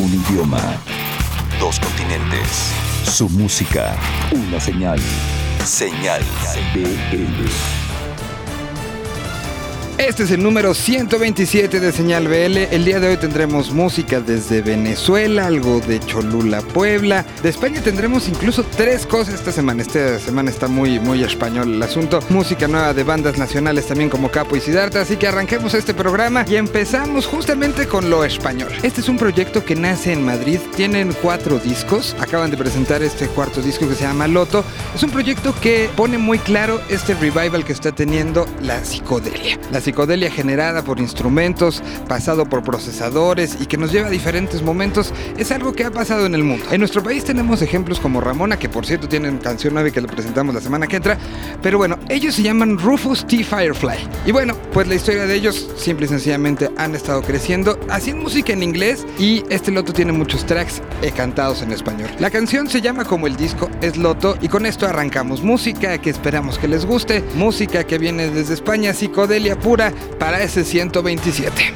Un idioma. Dos continentes. Su música. Una señal. Señal BL. Este es el número 127 de Señal BL. El día de hoy tendremos música desde Venezuela, algo de Cholula, Puebla. De España tendremos incluso tres cosas esta semana. Esta semana está muy, muy español el asunto. Música nueva de bandas nacionales también como Capo y Sidarta. Así que arranquemos este programa y empezamos justamente con lo español. Este es un proyecto que nace en Madrid. Tienen cuatro discos. Acaban de presentar este cuarto disco que se llama Loto. Es un proyecto que pone muy claro este revival que está teniendo la psicodelia. La psicodelia generada por instrumentos, pasado por procesadores y que nos lleva a diferentes momentos, es algo que ha pasado en el mundo. En nuestro país tenemos ejemplos como Ramona, que por cierto tienen canción nueva que le presentamos la semana que entra, pero bueno, ellos se llaman Rufus T. Firefly. Y bueno, pues la historia de ellos simple y sencillamente han estado creciendo, haciendo música en inglés y este loto tiene muchos tracks cantados en español. La canción se llama como el disco es Loto y con esto arrancamos música que esperamos que les guste, música que viene desde España, psicodelia pura para ese 127.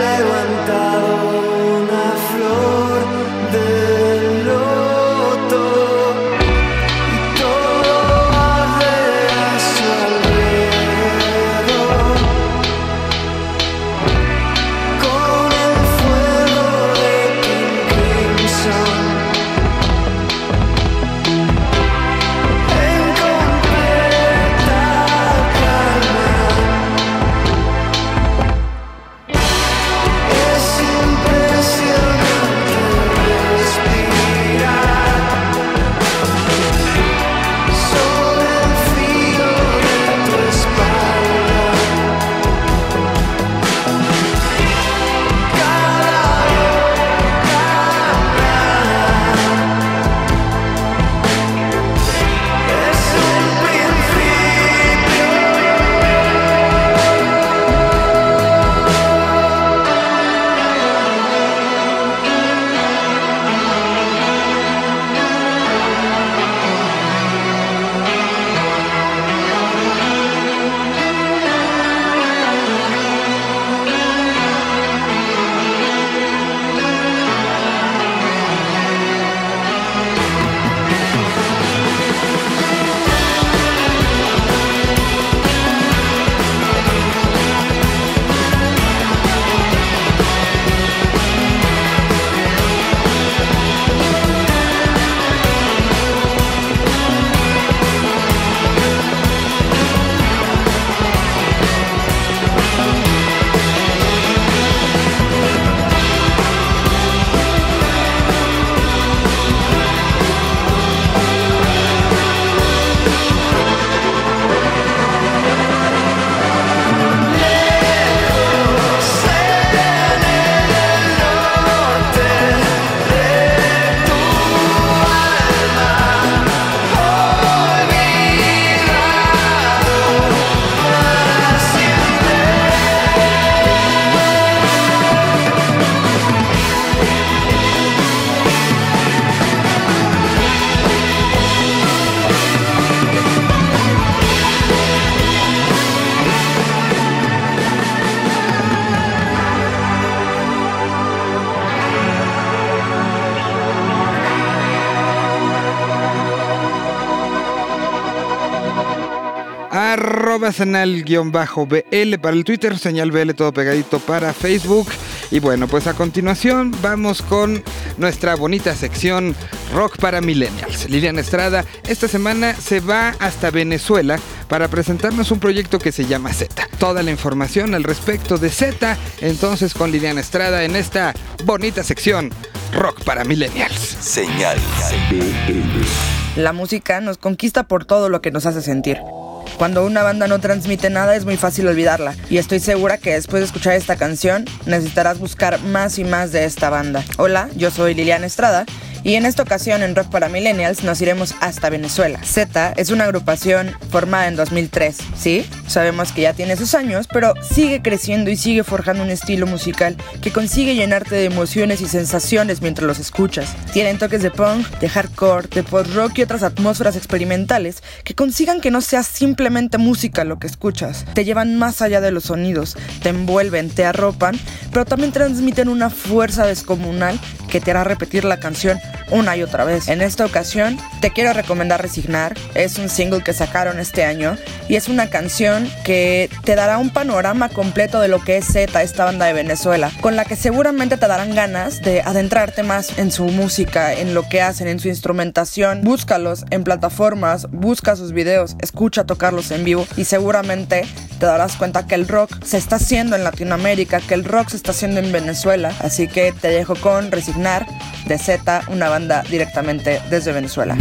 levantado. Arroba señal-bl para el Twitter, señal BL todo pegadito para Facebook. Y bueno, pues a continuación vamos con nuestra bonita sección Rock para Millennials. Liliana Estrada esta semana se va hasta Venezuela para presentarnos un proyecto que se llama Z. Toda la información al respecto de Z, entonces con Liliana Estrada en esta bonita sección Rock para Millennials. Señal BL. La música nos conquista por todo lo que nos hace sentir. Cuando una banda no transmite nada es muy fácil olvidarla y estoy segura que después de escuchar esta canción necesitarás buscar más y más de esta banda. Hola, yo soy Liliana Estrada y en esta ocasión en Rock para Millennials nos iremos hasta Venezuela. Z es una agrupación formada en 2003, ¿sí? Sabemos que ya tiene sus años, pero sigue creciendo y sigue forjando un estilo musical que consigue llenarte de emociones y sensaciones mientras los escuchas. Tienen toques de punk, de hardcore, de post-rock y otras atmósferas experimentales que consigan que no sea simplemente música lo que escuchas. Te llevan más allá de los sonidos, te envuelven, te arropan, pero también transmiten una fuerza descomunal que te hará repetir la canción una y otra vez. En esta ocasión te quiero recomendar Resignar, es un single que sacaron este año y es una canción que te dará un panorama completo de lo que es Z, esta banda de Venezuela, con la que seguramente te darán ganas de adentrarte más en su música, en lo que hacen, en su instrumentación. Búscalos en plataformas, busca sus videos, escucha tocarlos en vivo y seguramente te darás cuenta que el rock se está haciendo en Latinoamérica, que el rock se está haciendo en Venezuela. Así que te dejo con Resignar de Z, una banda directamente desde Venezuela.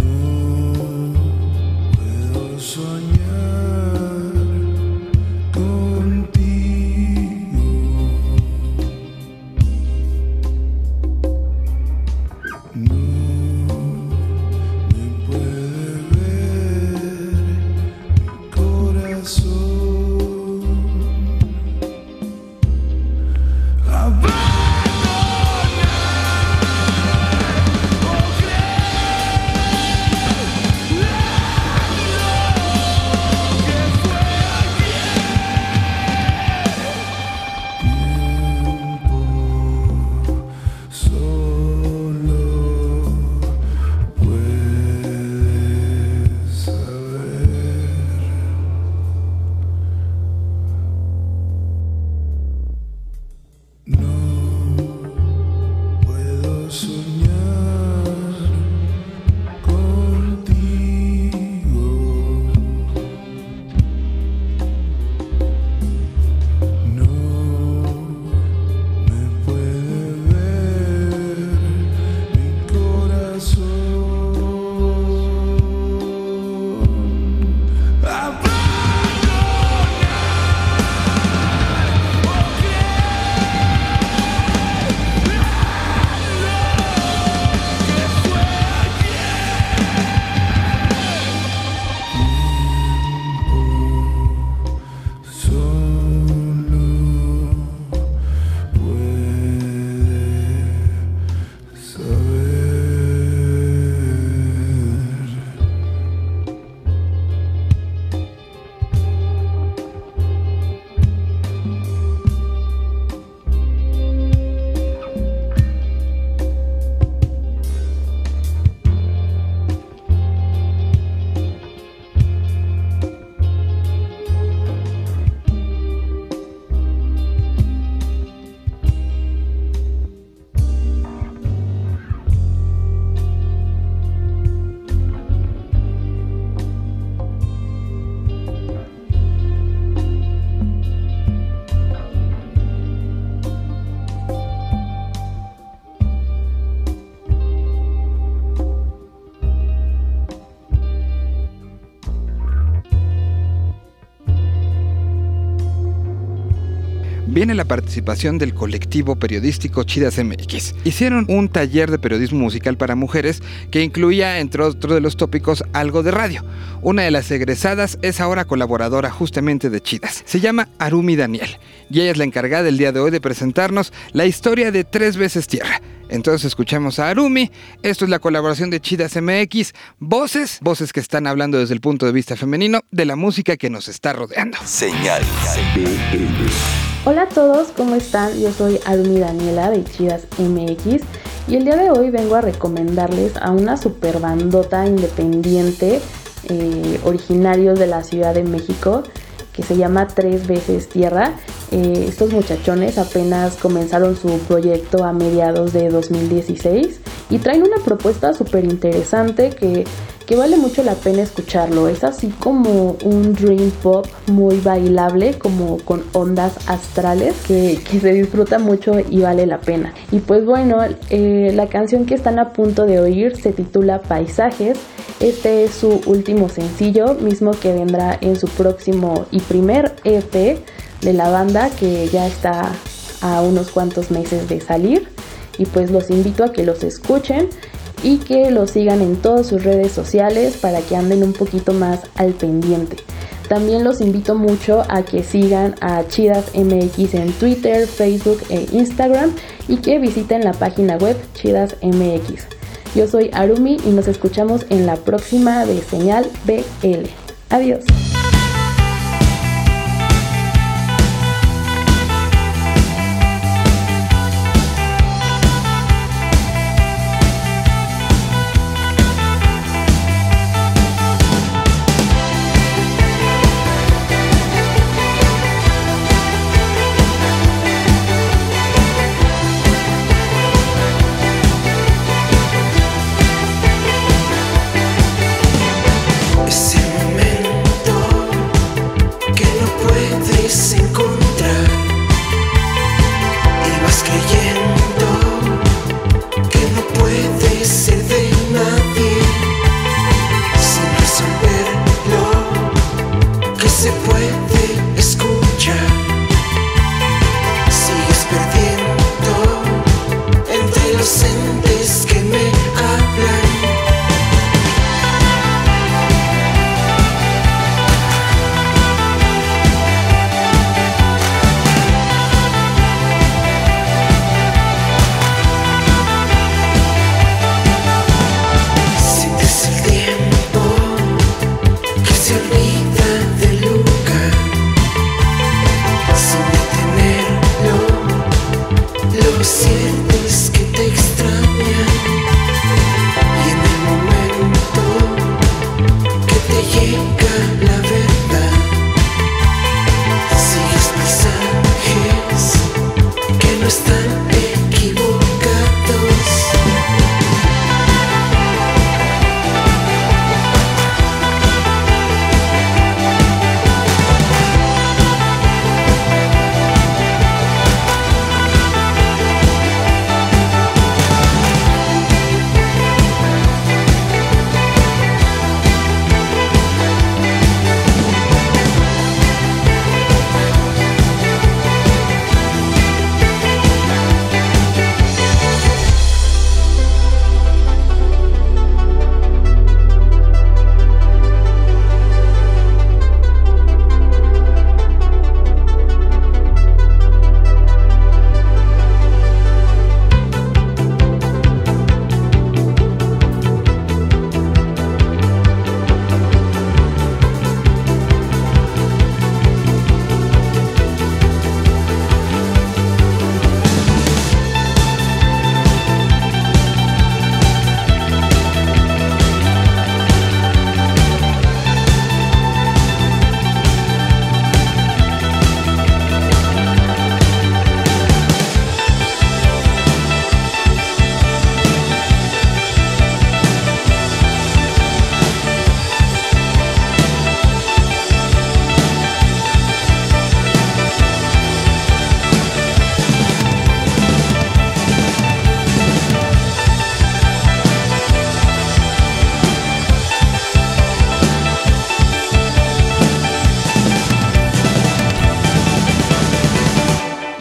Viene la participación del colectivo periodístico Chidas MX. Hicieron un taller de periodismo musical para mujeres que incluía, entre otros de los tópicos, algo de radio. Una de las egresadas es ahora colaboradora justamente de Chidas. Se llama Arumi Daniel y ella es la encargada el día de hoy de presentarnos la historia de Tres veces Tierra. Entonces escuchamos a Arumi, esto es la colaboración de Chidas MX, voces, voces que están hablando desde el punto de vista femenino de la música que nos está rodeando. Señal Hola a todos, ¿cómo están? Yo soy Arumi Daniela de Chidas MX y el día de hoy vengo a recomendarles a una super bandota independiente eh, originarios de la Ciudad de México que se llama Tres veces Tierra. Eh, estos muchachones apenas comenzaron su proyecto a mediados de 2016 y traen una propuesta súper interesante que, que vale mucho la pena escucharlo. Es así como un dream pop muy bailable, como con ondas astrales, que, que se disfruta mucho y vale la pena. Y pues bueno, eh, la canción que están a punto de oír se titula Paisajes. Este es su último sencillo, mismo que vendrá en su próximo y primer EP de la banda que ya está a unos cuantos meses de salir y pues los invito a que los escuchen y que los sigan en todas sus redes sociales para que anden un poquito más al pendiente. También los invito mucho a que sigan a Chidas MX en Twitter, Facebook e Instagram y que visiten la página web Chidas MX. Yo soy Arumi y nos escuchamos en la próxima de Señal BL. Adiós.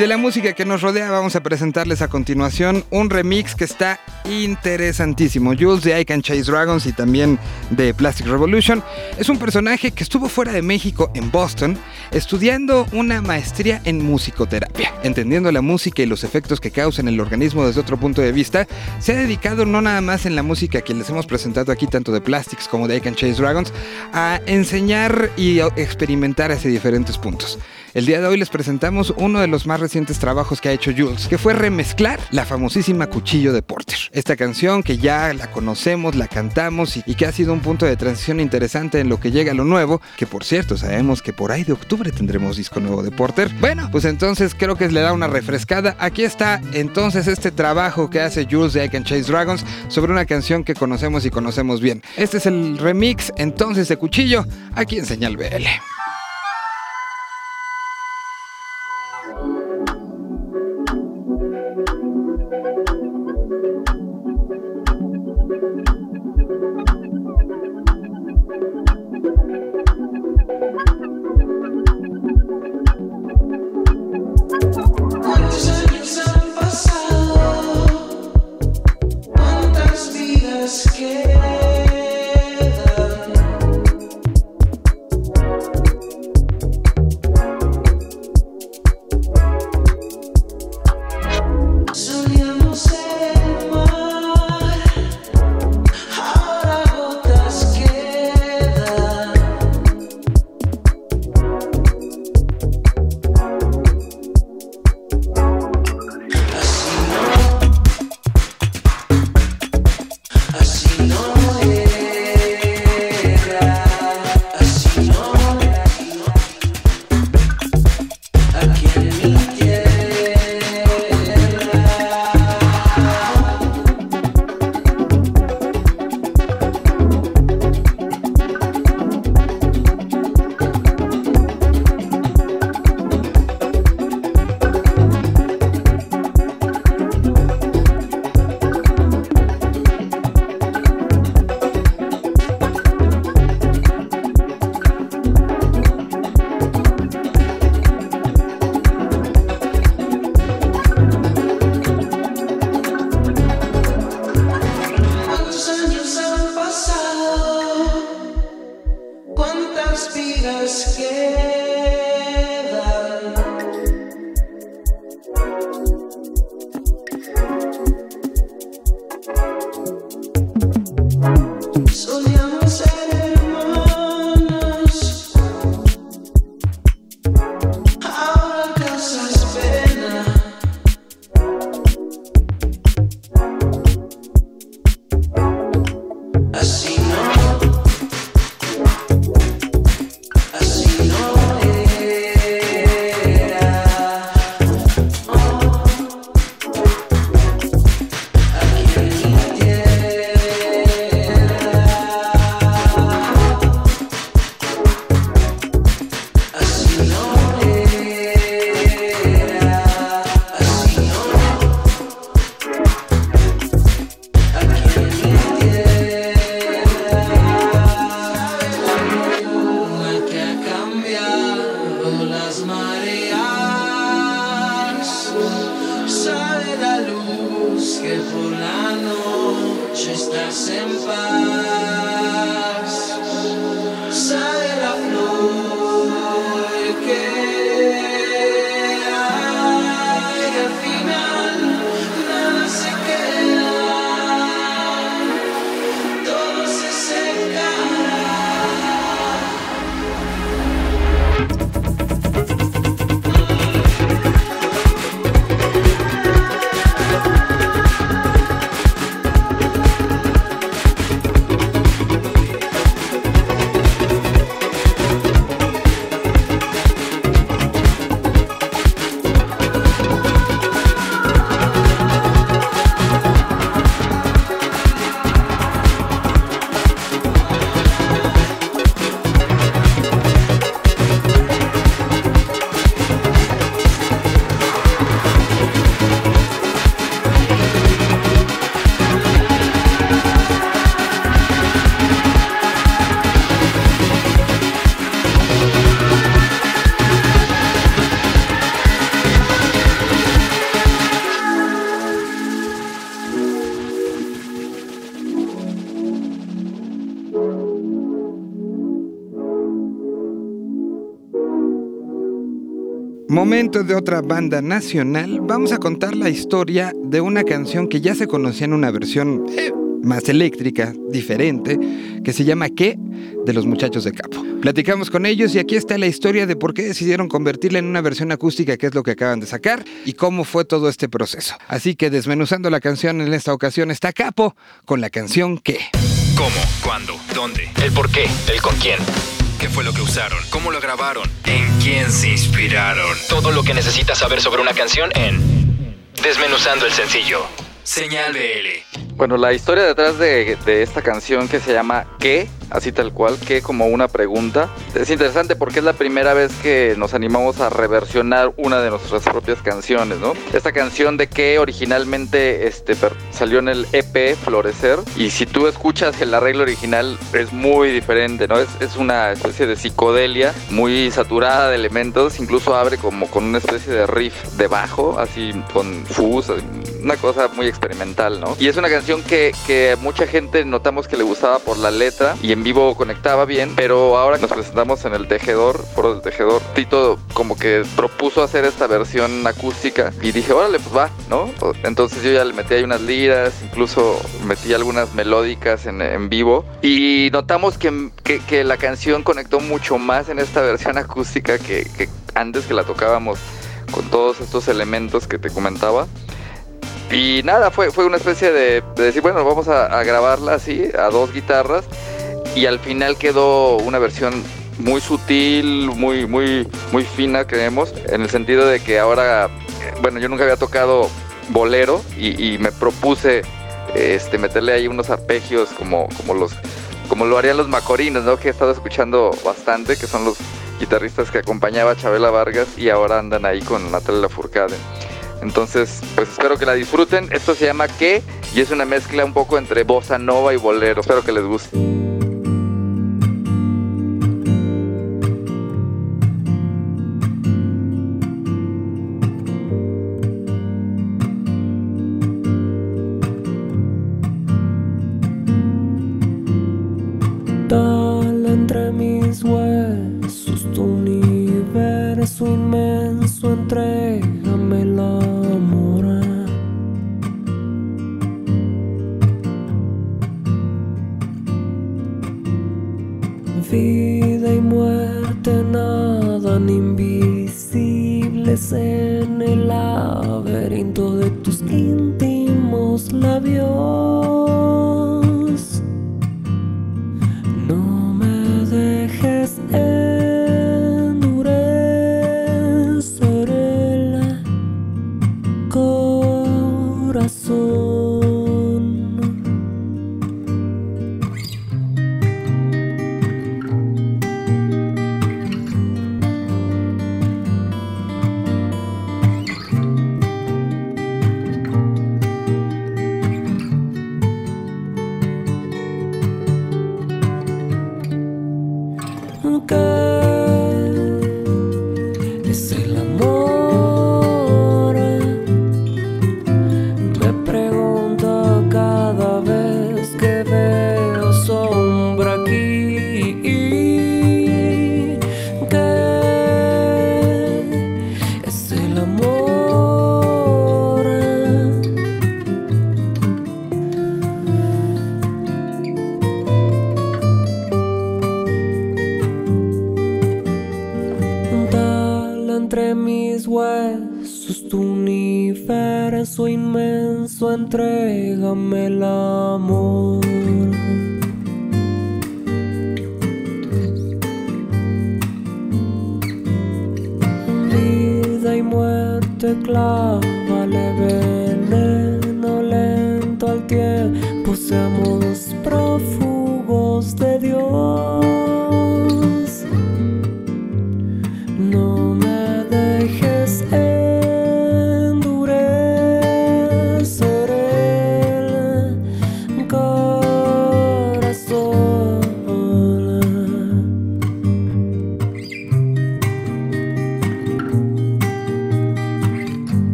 De la música que nos rodea vamos a presentarles a continuación un remix que está interesantísimo. Jules de I Can Chase Dragons y también de Plastic Revolution. Es un personaje que estuvo fuera de México en Boston estudiando una maestría en musicoterapia. Entendiendo la música y los efectos que causa en el organismo desde otro punto de vista, se ha dedicado no nada más en la música que les hemos presentado aquí, tanto de Plastics como de I Can Chase Dragons, a enseñar y experimentar hacia diferentes puntos. El día de hoy les presentamos uno de los más recientes trabajos que ha hecho Jules, que fue remezclar la famosísima Cuchillo de Porter. Esta canción que ya la conocemos, la cantamos y, y que ha sido un punto de transición interesante en lo que llega a lo nuevo, que por cierto sabemos que por ahí de octubre tendremos disco nuevo de Porter. Bueno, pues entonces creo que le da una refrescada. Aquí está entonces este trabajo que hace Jules de I Can Chase Dragons sobre una canción que conocemos y conocemos bien. Este es el remix entonces de Cuchillo aquí en Señal BL. Que por la noche estás en paz Momento de otra banda nacional, vamos a contar la historia de una canción que ya se conocía en una versión eh, más eléctrica, diferente, que se llama ¿Qué? de los muchachos de Capo. Platicamos con ellos y aquí está la historia de por qué decidieron convertirla en una versión acústica, que es lo que acaban de sacar, y cómo fue todo este proceso. Así que desmenuzando la canción en esta ocasión está Capo con la canción ¿Qué? ¿Cómo? ¿Cuándo? ¿Dónde? ¿El por qué? ¿El con quién? ¿Qué fue lo que usaron? ¿Cómo lo grabaron? ¿En quién se inspiraron? Todo lo que necesitas saber sobre una canción en Desmenuzando el sencillo. Señal BL. Bueno, la historia detrás de, esta canción que se llama ¿Qué? Así tal cual, que como una pregunta. Es interesante porque es la primera vez que nos animamos a reversionar una de nuestras propias canciones, ¿no? Esta canción de que originalmente este, salió en el EP Florecer y si tú escuchas el arreglo original es muy diferente, ¿no? Es, es una especie de psicodelia muy saturada de elementos, incluso abre como con una especie de riff de bajo, así con fuzz, una cosa muy experimental, ¿no? Y es una canción que, que mucha gente notamos que le gustaba por la letra y en vivo conectaba bien, pero ahora nos presentamos en el tejedor, foro del tejedor, Tito como que propuso hacer esta versión acústica y dije, órale, pues va, ¿no? Entonces yo ya le metí ahí unas liras, incluso metí algunas melódicas en, en vivo y notamos que, que, la canción conectó mucho más en esta versión acústica que, que antes que la tocábamos con todos estos elementos que te comentaba. Y nada, fue, fue una especie de, de decir, bueno, vamos a, grabarla así, a dos guitarras. Y al final quedó una versión muy sutil, muy, muy, muy fina, creemos, en el sentido de que ahora, bueno, yo nunca había tocado bolero y, y me propuse este, meterle ahí unos arpegios como, como, los, como lo harían los macorinos, ¿no? Que he estado escuchando bastante, que son los guitarristas que acompañaba a Chabela Vargas y ahora andan ahí con Natalia Lafourcade. Entonces, pues espero que la disfruten. Esto se llama ¿Qué? Y es una mezcla un poco entre bossa nova y bolero. Espero que les guste. ¿Qué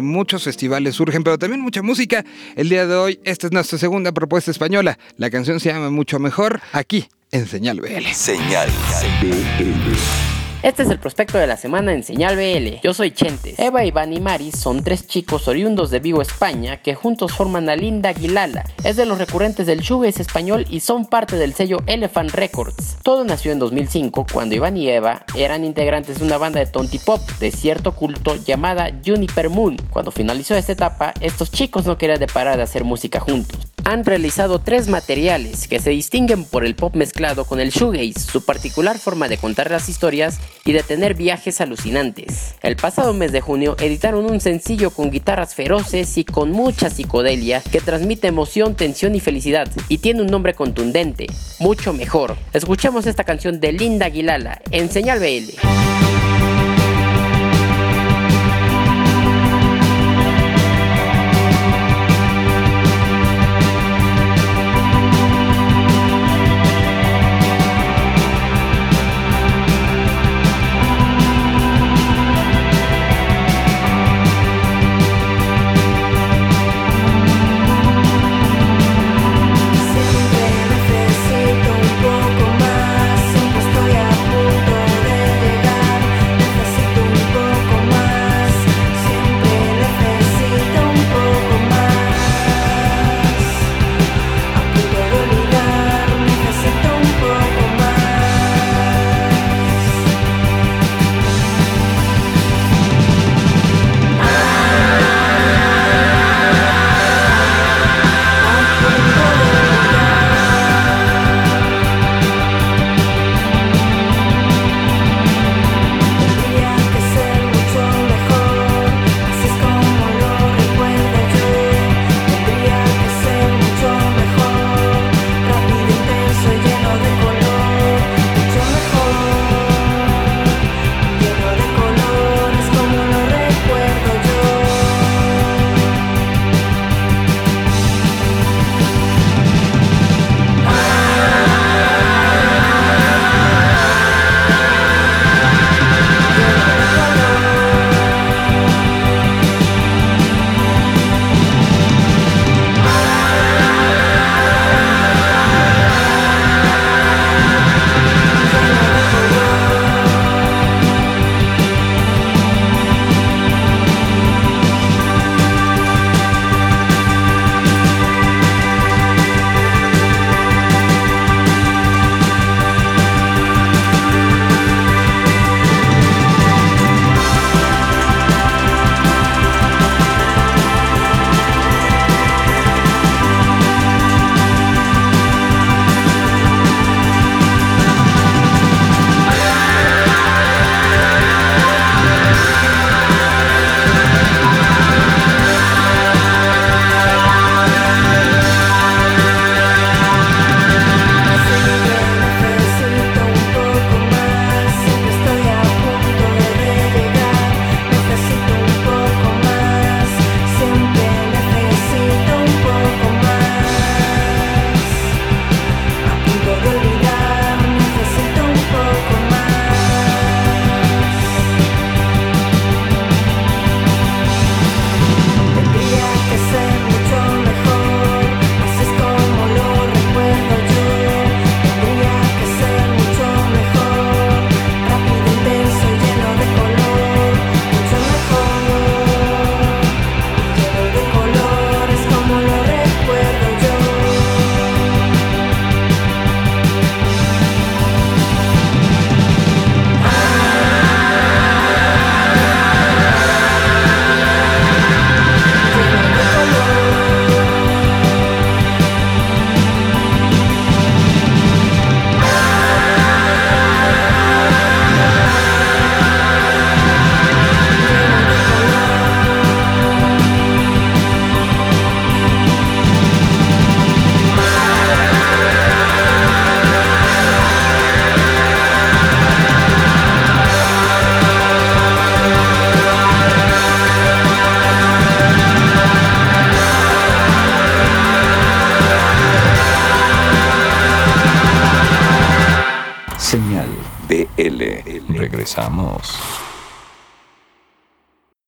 muchos festivales surgen, pero también mucha música, el día de hoy esta es nuestra segunda propuesta española. La canción se llama Mucho Mejor aquí en Señal BL. Señal BL. Este es el prospecto de la semana en Señal BL. Yo soy Chentes. Eva, Iván y Maris son tres chicos oriundos de Vigo, España, que juntos forman a Linda Aguilala. Es de los recurrentes del shoegaze español y son parte del sello Elephant Records. Todo nació en 2005 cuando Iván y Eva eran integrantes de una banda de tonti pop de cierto culto llamada Juniper Moon. Cuando finalizó esta etapa, estos chicos no querían de parar de hacer música juntos han realizado tres materiales que se distinguen por el pop mezclado con el shoegaze, su particular forma de contar las historias y de tener viajes alucinantes. El pasado mes de junio editaron un sencillo con guitarras feroces y con mucha psicodelia que transmite emoción, tensión y felicidad y tiene un nombre contundente, mucho mejor. Escuchemos esta canción de Linda Aguilala en Señal BL.